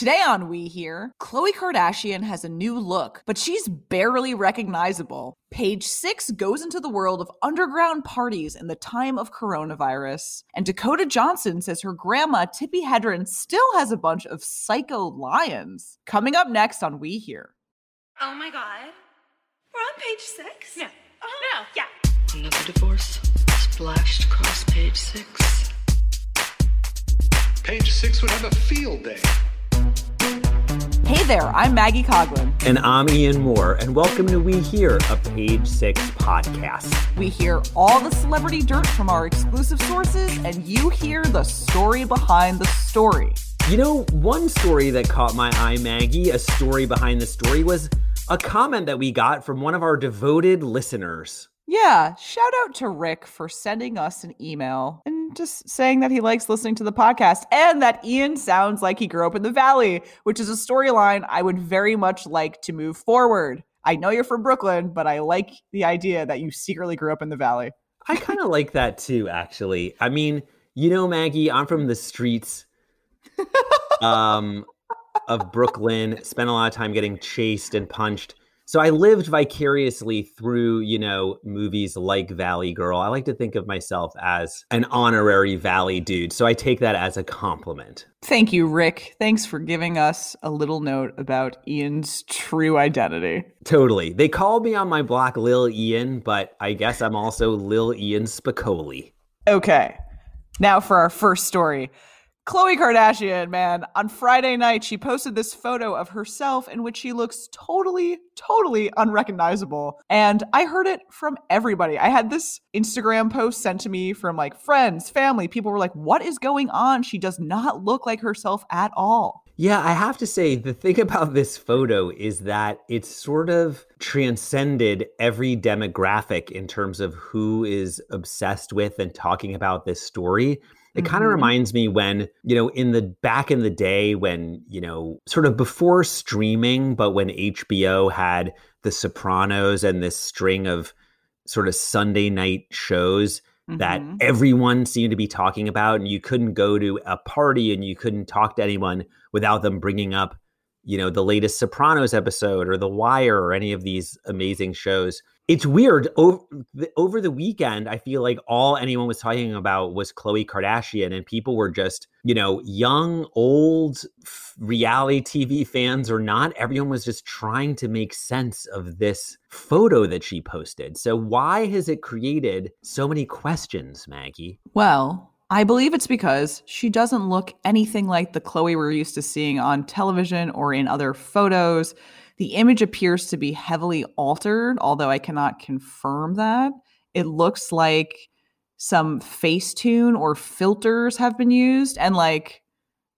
Today on We Hear, Khloe Kardashian has a new look, but she's barely recognizable. Page six goes into the world of underground parties in the time of coronavirus. And Dakota Johnson says her grandma, Tippi Hedren, still has a bunch of psycho lions. Coming up next on We Hear. Oh my god. We're on page six? Yeah. Uh-huh. No. Yeah. Another divorce splashed across page six. Page six would have a field day. Hey there, I'm Maggie Coughlan. And I'm Ian Mohr, and welcome to We Hear, a Page Six podcast. We hear all the celebrity dirt from our exclusive sources, and you hear the story behind the story. You know, one story that caught my eye, Maggie, a story behind the story, was a comment that we got from one of our devoted listeners. Yeah, shout out to Rick for sending us an email and just saying that he likes listening to the podcast and that Ian sounds like he grew up in the Valley, which is a storyline I would very much like to move forward. I know you're from Brooklyn, but I like the idea that you secretly grew up in the Valley. I kind of like that too, actually. I mean, you know, Maggie, I'm from the streets um, of Brooklyn, spent a lot of time getting chased and punched. So I lived vicariously through, you know, movies like Valley Girl. I like to think of myself as an honorary Valley dude. So I take that as a compliment. Thank you, Rick. Thanks for giving us a little note about Ian's true identity. Totally. They called me on my block Lil Ian, but I guess I'm also Lil Ian Spicoli. Okay. Now for our first story. Khloe Kardashian, man, on Friday night, she posted this photo of herself in which she looks totally, totally unrecognizable. And I heard it from everybody. I had this Instagram post sent to me from like friends, family. People were like, What is going on? She does not look like herself at all. Yeah, I have to say, the thing about this photo is that it's sort of transcended every demographic in terms of who is obsessed with and talking about this story. It kind of reminds me when, you know, in the back in the day when, you know, sort of before streaming, but when HBO had The Sopranos and this string of sort of Sunday night shows that Mhm. everyone seemed to be talking about and you couldn't go to a party and you couldn't talk to anyone without them bringing up you know the latest sopranos episode or the wire or any of these amazing shows. It's weird. Over the, weekend i feel like all anyone was talking about was khloe kardashian and people were just you know young old reality tv fans or not everyone was just trying to make sense of this photo that she posted. So why has it created so many questions maggie? Well, I believe it's because she doesn't look anything like the Khloe we're used to seeing on television or in other photos. The image appears to be heavily altered, although I cannot confirm that. It looks like some Facetune or filters have been used. And like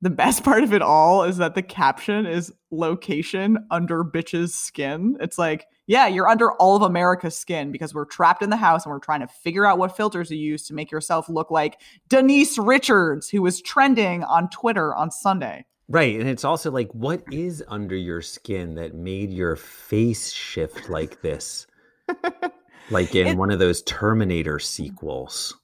the best part of it all is that the caption is location under bitch's skin. It's like, yeah, you're under all of America's skin because we're trapped in the house and we're trying to figure out what filters to use to make yourself look like Denise Richards, who was trending on Twitter on Sunday. Right. And it's also like, what is under your skin that made your face shift like this? like in It- one of those Terminator sequels.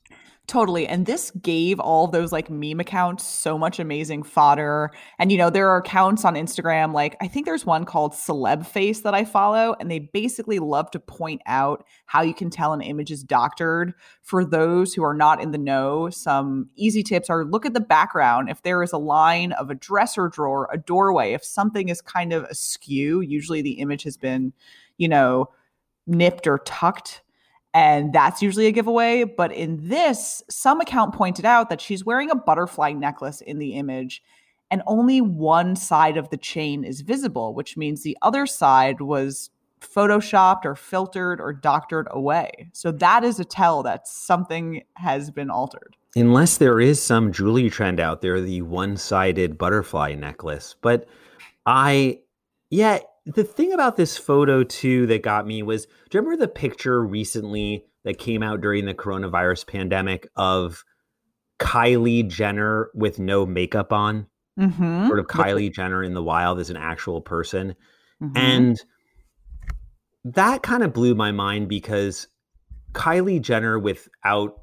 Totally. And this gave all those like meme accounts so much amazing fodder. And, you know, there are accounts on Instagram, like I think there's one called Celeb Face that I follow, and they basically love to point out how you can tell an image is doctored. For those who are not in the know, some easy tips are look at the background. If there is a line of a dresser drawer, a doorway, if something is kind of askew, usually the image has been, you know, nipped or tucked and that's usually a giveaway. But in this, some account pointed out that she's wearing a butterfly necklace in the image, and only one side of the chain is visible, which means the other side was photoshopped or filtered or doctored away. So that is a tell that something has been altered. Unless there is some jewelry trend out there, the one sided butterfly necklace. But I, yeah, the thing about this photo too that got me was do you remember the picture recently that came out during the coronavirus pandemic of Kylie Jenner with no makeup on? Mm-hmm. Sort of Kylie Jenner in the wild as an actual person. Mm-hmm. And that kind of blew my mind because Kylie Jenner, without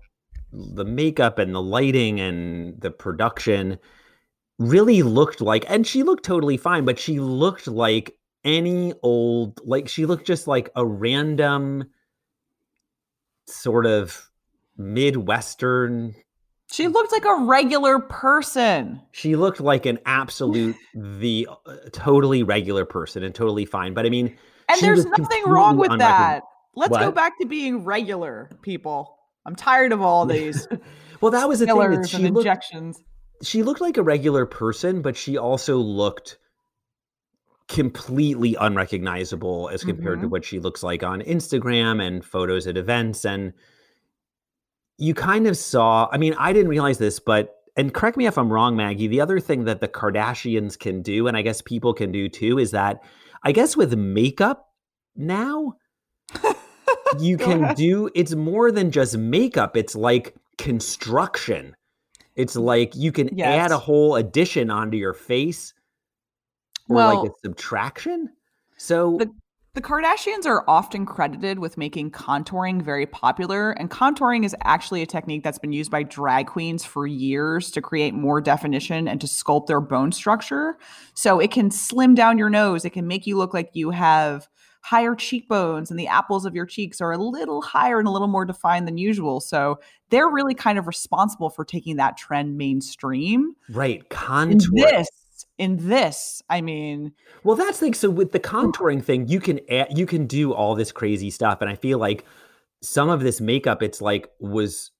the makeup and the lighting and the production, really looked like, and she looked totally fine, but she looked like any old, like she looked just like a random sort of Midwestern. She looked like a regular person. She looked like an absolute, the uh, totally regular person and totally fine. But I mean, And there's nothing wrong with that. Let's go back to being regular people. I'm tired of all these well, that was the thing. That she looked, injections. she looked like a regular person, but she also looked completely unrecognizable as compared to Mhm. what she looks like on Instagram and photos at events. And you kind of saw, I mean, I didn't realize this, but, and correct me if I'm wrong, Maggie, the other thing that the Kardashians can do, and I guess people can do too, is that I guess with makeup now, you can ahead. do it's more than just makeup it's like construction it's like you can add a whole addition onto your face or like Well, a subtraction so the the Kardashians are often credited with making contouring very popular, and contouring is actually a technique that's been used by drag queens for years to create more definition and to sculpt their bone structure. So it can slim down your nose, it can make you look like you have higher cheekbones, and the apples of your cheeks are a little higher and a little more defined than usual. So they're really kind of responsible for taking that trend mainstream. right contour this, in this, I mean, well that's like so with the hmm. contouring thing you can add, you can do all this crazy stuff and i feel like some of this makeup it's like was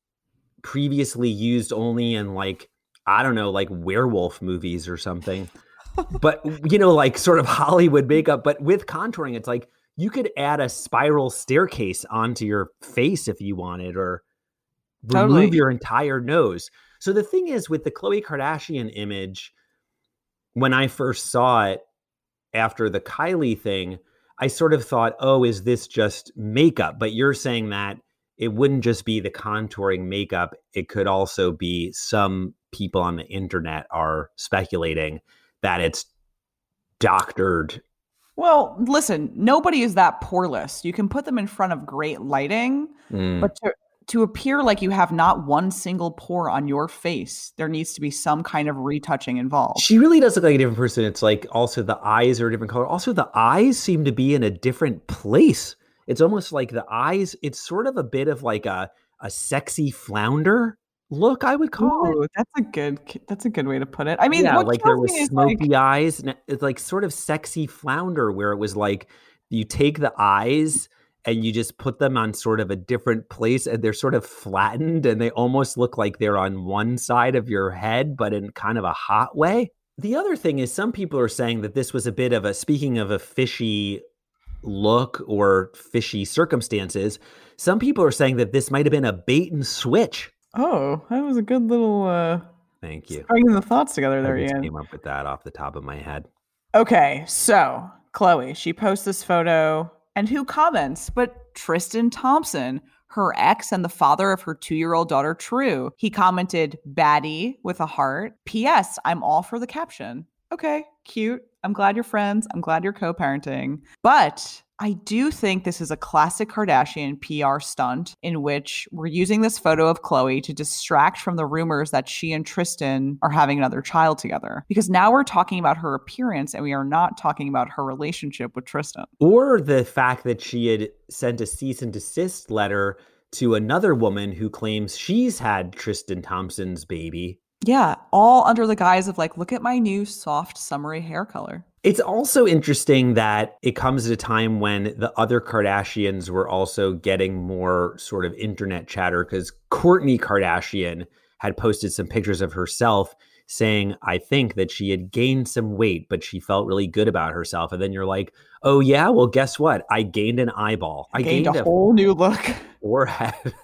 previously used only in like i don't know like werewolf movies or something. But you know like sort of hollywood makeup but with contouring it's like you could add a spiral staircase onto your face if you wanted or remove Totally. your entire nose. So the thing is with the Khloe kardashian image when i first saw it after the kylie thing i sort of thought oh is this just makeup? But you're saying that it wouldn't just be the contouring makeup it could also be some people on the internet are speculating that it's doctored. Well, listen, nobody is that poreless. You can put them in front of great lighting, Mm, but to, to appear like you have not one single pore on your face, there needs to be some kind of retouching involved. she really does look like a different person it's like also the eyes are a different color also the eyes seem to be in a different place it's almost like the eyes it's sort of a bit of like a a sexy flounder look i would call it that's a good that's a good way to put it. I mean, yeah, what like there was smoky like, eyes. And it's like sort of sexy flounder, where it was like you take the eyes and you just put them on sort of a different place, and they're sort of flattened, and they almost look like they're on one side of your head, but in kind of a hot way. The other thing is, some people are saying that this was a bit of a speaking of a fishy look or fishy circumstances. Some people are saying that this might have been a bait and switch. oh, that was a good little uh Thank you. bringing the thoughts together there, Ian. came up with that off the top of my head. Okay, so Khloe, she posts this photo, and who comments but Tristan Thompson, her ex and the father of her two year old daughter, True. He commented, baddie with a heart. P.S. I'm all for the caption. Okay, cute. I'm glad you're friends. I'm glad you're co parenting. But I do think this is a classic Kardashian PR stunt in which we're using this photo of Khloe to distract from the rumors that she and Tristan are having another child together. Because now we're talking about her appearance and we are not talking about her relationship with Tristan. or the fact that she had sent a cease and desist letter to another woman who claims she's had Tristan Thompson's baby. Yeah, all under the guise of like, look at my new soft summery hair color. It's also interesting that it comes at a time when the other Kardashians were also getting more sort of internet chatter because Kourtney Kardashian had posted some pictures of herself saying, I think that she had gained some weight, but she felt really good about herself. And then you're like, oh, yeah, well, guess what? I gained an eyeball. I Gained, gained, a whole new look. forehead.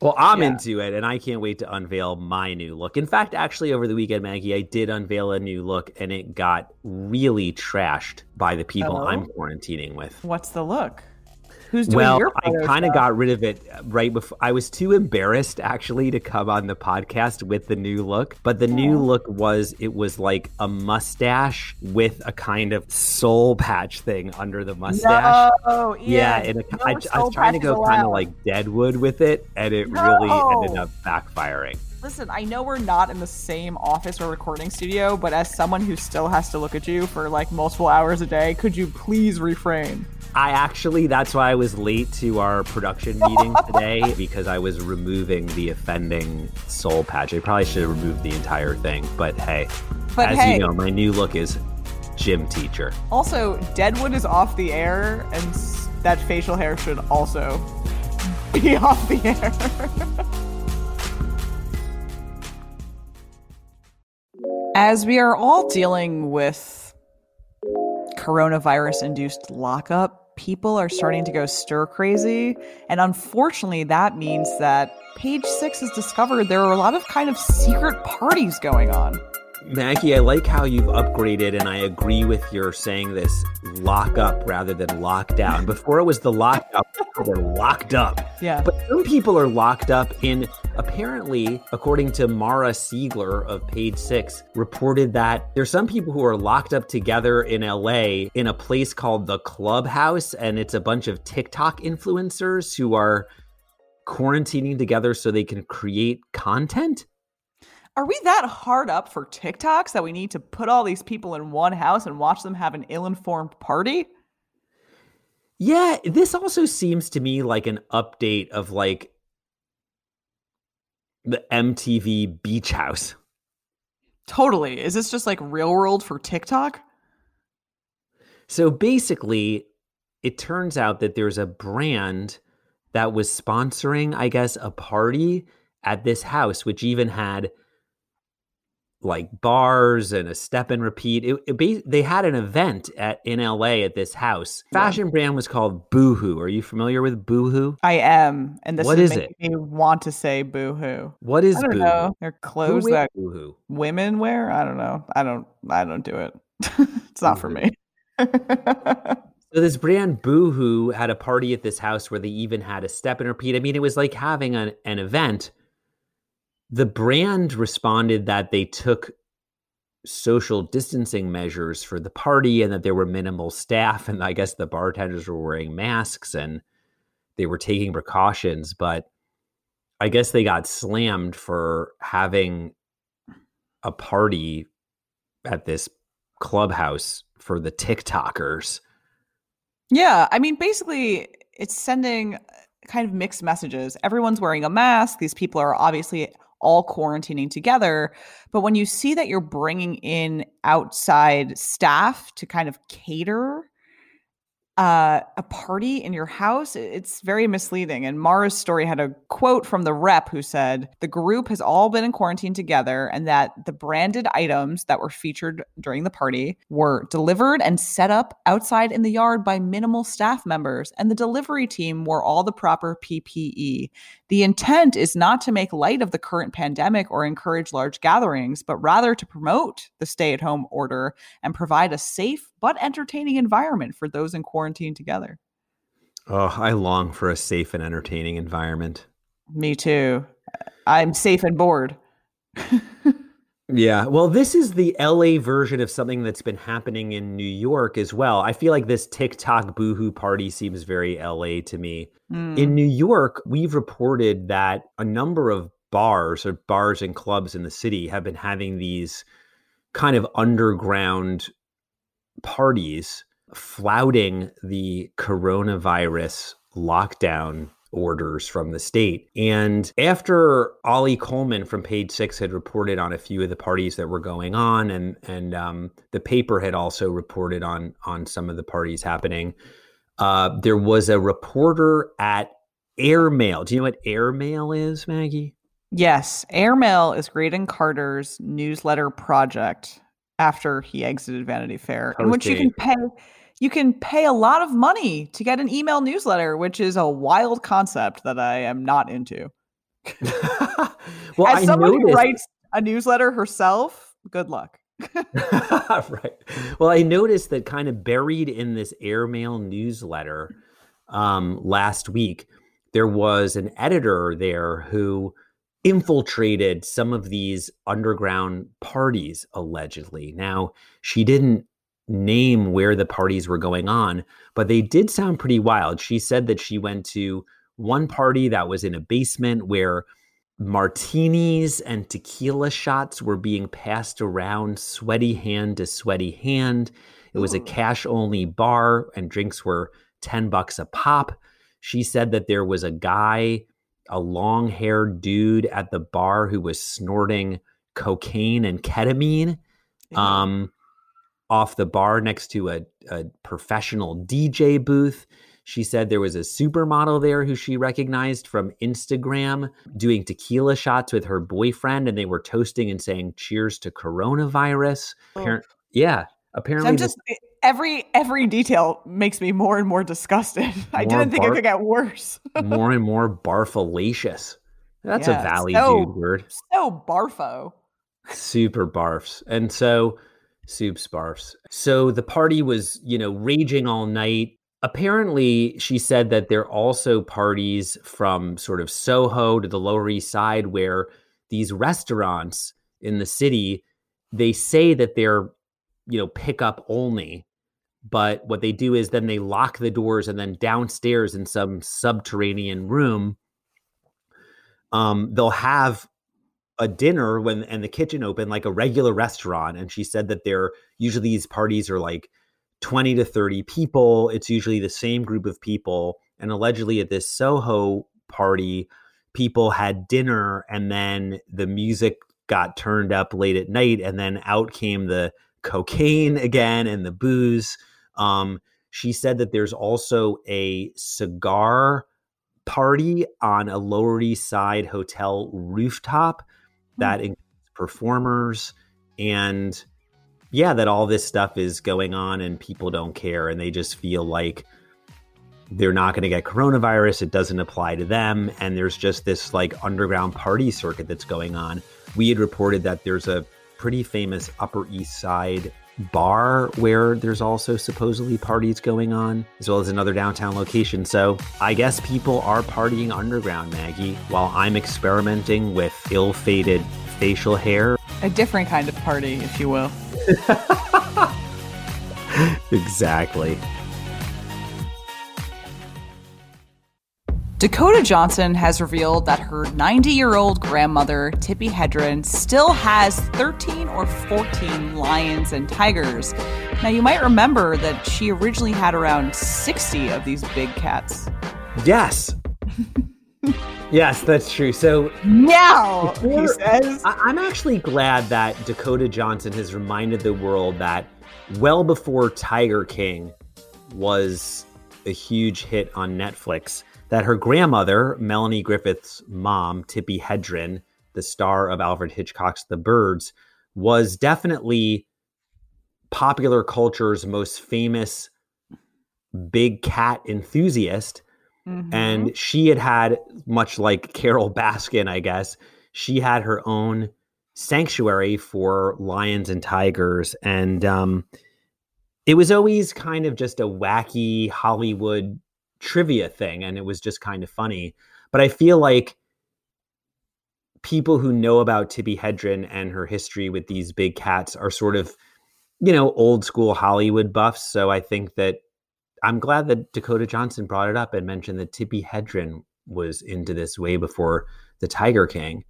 well, I'm Yeah. into it, and I can't wait to unveil my new look. In fact, actually, over the weekend, Maggie, I did unveil a new look, and it got really trashed by the people Oh? I'm quarantining with. What's the look? Who's doing Well, your I kind of got rid of it uh, right before. I was too embarrassed actually to come on the podcast with the new look. But the new look was it was like a mustache with a kind of soul patch thing under the mustache. No, Yeah, and no I, I was trying to go kind of like Deadwood with it, and it really ended up backfiring. Listen, I know we're not in the same office or recording studio, but as someone who still has to look at you for like multiple hours a day, could you please refrain? I actually, that's why I was late to our production meeting today because I was removing the offending soul patch. I probably should have removed the entire thing, but hey, But as hey, you know, my new look is gym teacher. also, Deadwood is off the air, and that facial hair should also be off the air. As we are all dealing with coronavirus induced lockup, people are starting to go stir crazy. And unfortunately, that means that page six has discovered there are a lot of kind of secret parties going on. Maggie, I like how you've upgraded, and I agree with your saying this lock up rather than lockdown. Before it was the lockdown, people were locked up. Yeah. But some people are locked up in, apparently, according to Mara Siegler of Page Six, reported that there's some people who are locked up together in LA in a place called the Clubhouse, and it's a bunch of TikTok influencers who are quarantining together so they can create content. Are we that hard up for TikToks that we need to put all these people in one house and watch them have an ill informed party? Yeah, this also seems to me like an update of like the MTV Beach House. Totally. Is this just like real world for TikTok? So basically, it turns out that there's a brand that was sponsoring, I guess, a party at this house, which even had like bars and a step and repeat. It, it ba- they had an event at in LA at this house. Fashion brand was called Boohoo. Are you familiar with Boohoo? I am. And this What is is making me want to say boo hoo. What is I don't Boohoo? know. They're clothes wears that Boohoo? women wear. I don't know. I don't I don't do it. it's not for me. So this brand Boohoo had a party at this house where they even had a step and repeat. I mean, it was like having an, an event. The brand responded that they took social distancing measures for the party and that there were minimal staff and I guess the bartenders were wearing masks and they were taking precautions, but I guess they got slammed for having a party at this clubhouse for the TikTokers. Yeah, I mean, basically, it's sending kind of mixed messages. Everyone's wearing a mask. These people are obviously all quarantining together. But when you see that you're bringing in outside staff to kind of cater uh, a party in your house, it's very misleading. And Mara's story had a quote from the rep who said, The group has all been in quarantine together, and that the branded items that were featured during the party were delivered and set up outside in the yard by minimal staff members, and the delivery team wore all the proper PPE. The intent is not to make light of the current pandemic or encourage large gatherings, but rather to promote the stay at home order and provide a safe but entertaining environment for those in quarantine together. Oh, I long for a safe and entertaining environment. Me too. I'm safe and bored. Yeah. Well, this is the LA version of something that's been happening in New York as well. I feel like this TikTok boohoo party seems very LA to me. Mm. In New York, we've reported that a number of bars or bars and clubs in the city have been having these kind of underground parties flouting the coronavirus lockdown orders from the state. And after Oli Coleman from Page Six had reported on a few of the parties that were going on, and and um, the paper had also reported on on some of the parties happening, uh, there was a reporter at Airmail. Do you know what Airmail is, Maggie? Yes, Airmail is Graydon Carter's newsletter project after he exited Vanity Fair, in which you can pay you can pay a lot of money to get an email newsletter, which is a wild concept that I am not into. well, As I someone who writes a newsletter herself, good luck. right. Well, I noticed that kind of buried in this airmail newsletter um, last week, there was an editor there who infiltrated some of these underground parties, allegedly. Now, she didn't name where the parties were going on, but they did sound pretty wild. She said that she went to one party that was in a basement where martinis and tequila shots were being passed around sweaty hand to sweaty hand. It was a cash only bar and drinks were 10 bucks a pop. She said that there was a guy, a long haired dude at the bar who was snorting cocaine and ketamine um, off the bar next to a, a professional DJ booth. She said there was a supermodel there who she recognized from Instagram doing tequila shots with her boyfriend, and they were toasting and saying cheers to coronavirus. Appar- yeah, apparently. Oh. I'm just every every detail makes me more and more disgusted. I More didn't think it could get worse. more and more barfalacious. That's a Valley so- dude word. so barfo. Super barfs. And so soups barfs. So the party was, you know, raging all night. Apparently, she said that there are also parties from sort of Soho to the Lower East Side where these restaurants in the city, they say that they're, you know, pickup only. But what they do is then they lock the doors and then downstairs in some subterranean room, um, they'll have a dinner when and the kitchen open like a regular restaurant. And she said that they're usually these parties are like 20 to 30 people. It's usually the same group of people. And allegedly at this soho party people had dinner and then the music got turned up late at night. And then out came the cocaine again and the booze um, she said that there's also a cigar party on a lower east side hotel rooftop that includes performers and yeah that all this stuff is going on and people don't care and they just feel like they're not going to get coronavirus it doesn't apply to them and there's just this like underground party circuit that's going on. We had reported that there's a pretty famous upper east side bar where there's also supposedly parties going on as well as another downtown location. So i guess people are partying underground maggie while i'm experimenting with ill-fated facial hair. A different kind of party, if you will. exactly Dakota Johnson has revealed that her 90 year old grandmother, Tippi Hedren, still has 13 or 14 lions and tigers. Now, you might remember that she originally had around 60 of these big cats. yes yes that's true so Meow, he says. I- I'm actually glad that Dakota Johnson has reminded the world that well before Tiger King was a huge hit on Netflix, that her grandmother, Melanie Griffith's mom, Tippi Hedren, the star of Alfred Hitchcock's The Birds, was definitely popular culture's most famous big cat enthusiast Mhm. and she had had much like Carole Baskin i guess she had her own sanctuary for lions and tigers and um, it was always kind of just a wacky hollywood trivia thing and it was just kind of funny but i feel like people who know about Tippi Hedren and her history with these big cats are sort of you know old school hollywood buffs so i think that I'm glad that Dakota Johnson brought it up and mentioned that Tippi Hedren was into this way before the Tiger King.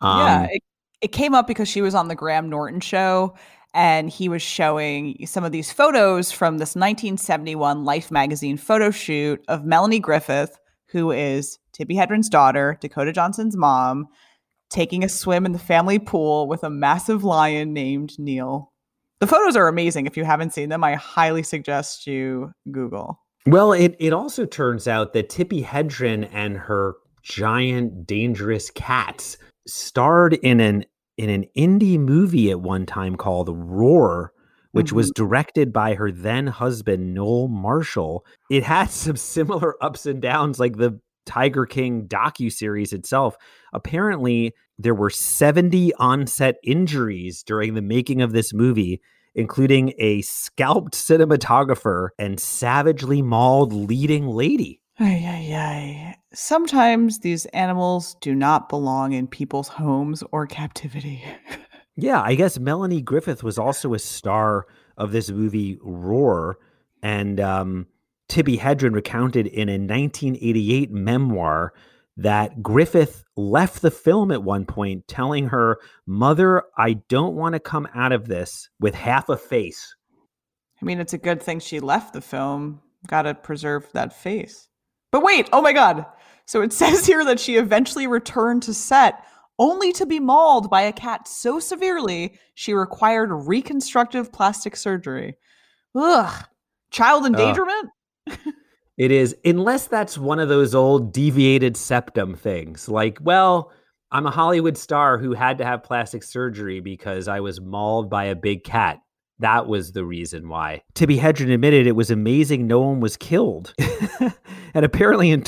Um, yeah, it, it came up because she was on the Graham Norton show and he was showing some of these photos from this 1971 Life magazine photo shoot of Melanie Griffith, who is Tippi Hedren's daughter, Dakota Johnson's mom, taking a swim in the family pool with a massive lion named Neil. The photos are amazing. If you haven't seen them, I highly suggest you Google. Well, it, it also turns out that Tippi Hedren and her giant dangerous cats starred in an in an indie movie at one time called Roar, which was mm-hmm. directed by her then husband Noel Marshall. It had some similar ups and downs like the Tiger King docu-series itself. Apparently, there were 70 on-set injuries during the making of this movie, including a scalped cinematographer and savagely mauled leading lady. Ay, ay, ay. Sometimes these animals do not belong in people's homes or captivity. Yeah, I guess Melanie Griffith was also a star of this movie Roar, and um, Tippi Hedren recounted in a 1988 memoir that Griffith left the film at one point telling her, Mother, I don't want to come out of this with half a face. I mean, it's a good thing she left the film. Got to preserve that face. But wait, oh my God. So it says here that she eventually returned to set only to be mauled by a cat so severely she required reconstructive plastic surgery. Ugh. Child endangerment? It is, unless that's one of those old deviated septum things. Like, well, I'm a Hollywood star who had to have plastic surgery because I was mauled by a big cat. That was the reason why. Tippi Hedren admitted it was amazing no one was killed. and apparently in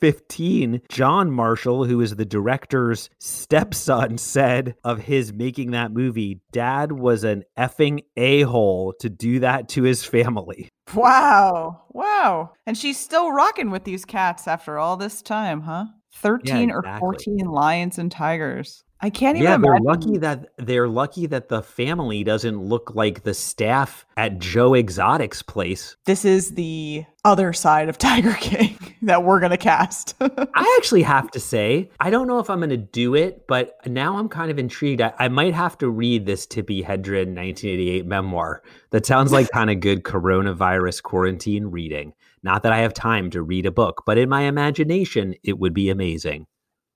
2015, John Marshall, who is the director's stepson, said of his making that movie, Dad was an effing a hole to do that to his family. Wow. Wow. And she's still rocking with these cats after all this time, huh? 13 Yeah, or 14 lions and tigers. I can't even Yeah, they're lucky that they're lucky that the family doesn't look like the staff at Joe Exotic's place. This is the other side of Tiger King that we're going to cast. I actually have to say, I don't know if I'm going to do it, but now I'm kind of intrigued. I, I might have to read this Tippi Hedren 1988 memoir. That sounds like kind of good coronavirus quarantine reading. Not that I have time to read a book, but in my imagination, it would be amazing.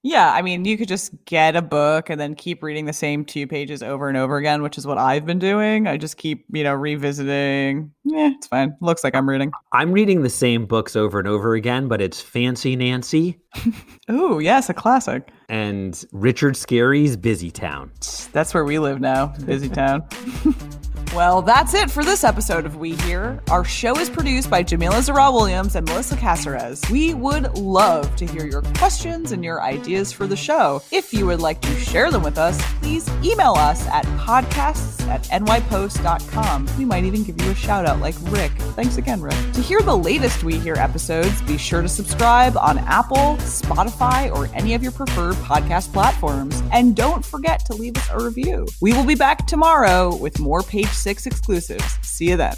Yeah, I mean, you could just get a book and then keep reading the same two pages over and over again, which is what I've been doing. I just keep, you know, revisiting. Yeah, it's fine. Looks like I'm reading. I'm reading the same books over and over again, but it's Fancy Nancy oh, yes, a classic. and Richard Scarry's Busy Town. That's where we live now, busy town. well, that's it for this episode of We Hear. Our show is produced by Jamila Zara Williams and Melissa Caceres. We would love to hear your questions and your ideas for the show. If you would like to share them with us, please email us at podcasts at nypost.com. We might even give you a shout out like Rick. Thanks again, Rick. To hear the latest We Hear episodes, be sure to subscribe on Apple, Spotify, or any of your preferred podcast platforms. And don't forget to leave us a review. We will be back tomorrow with more Page Six exclusives. See you then.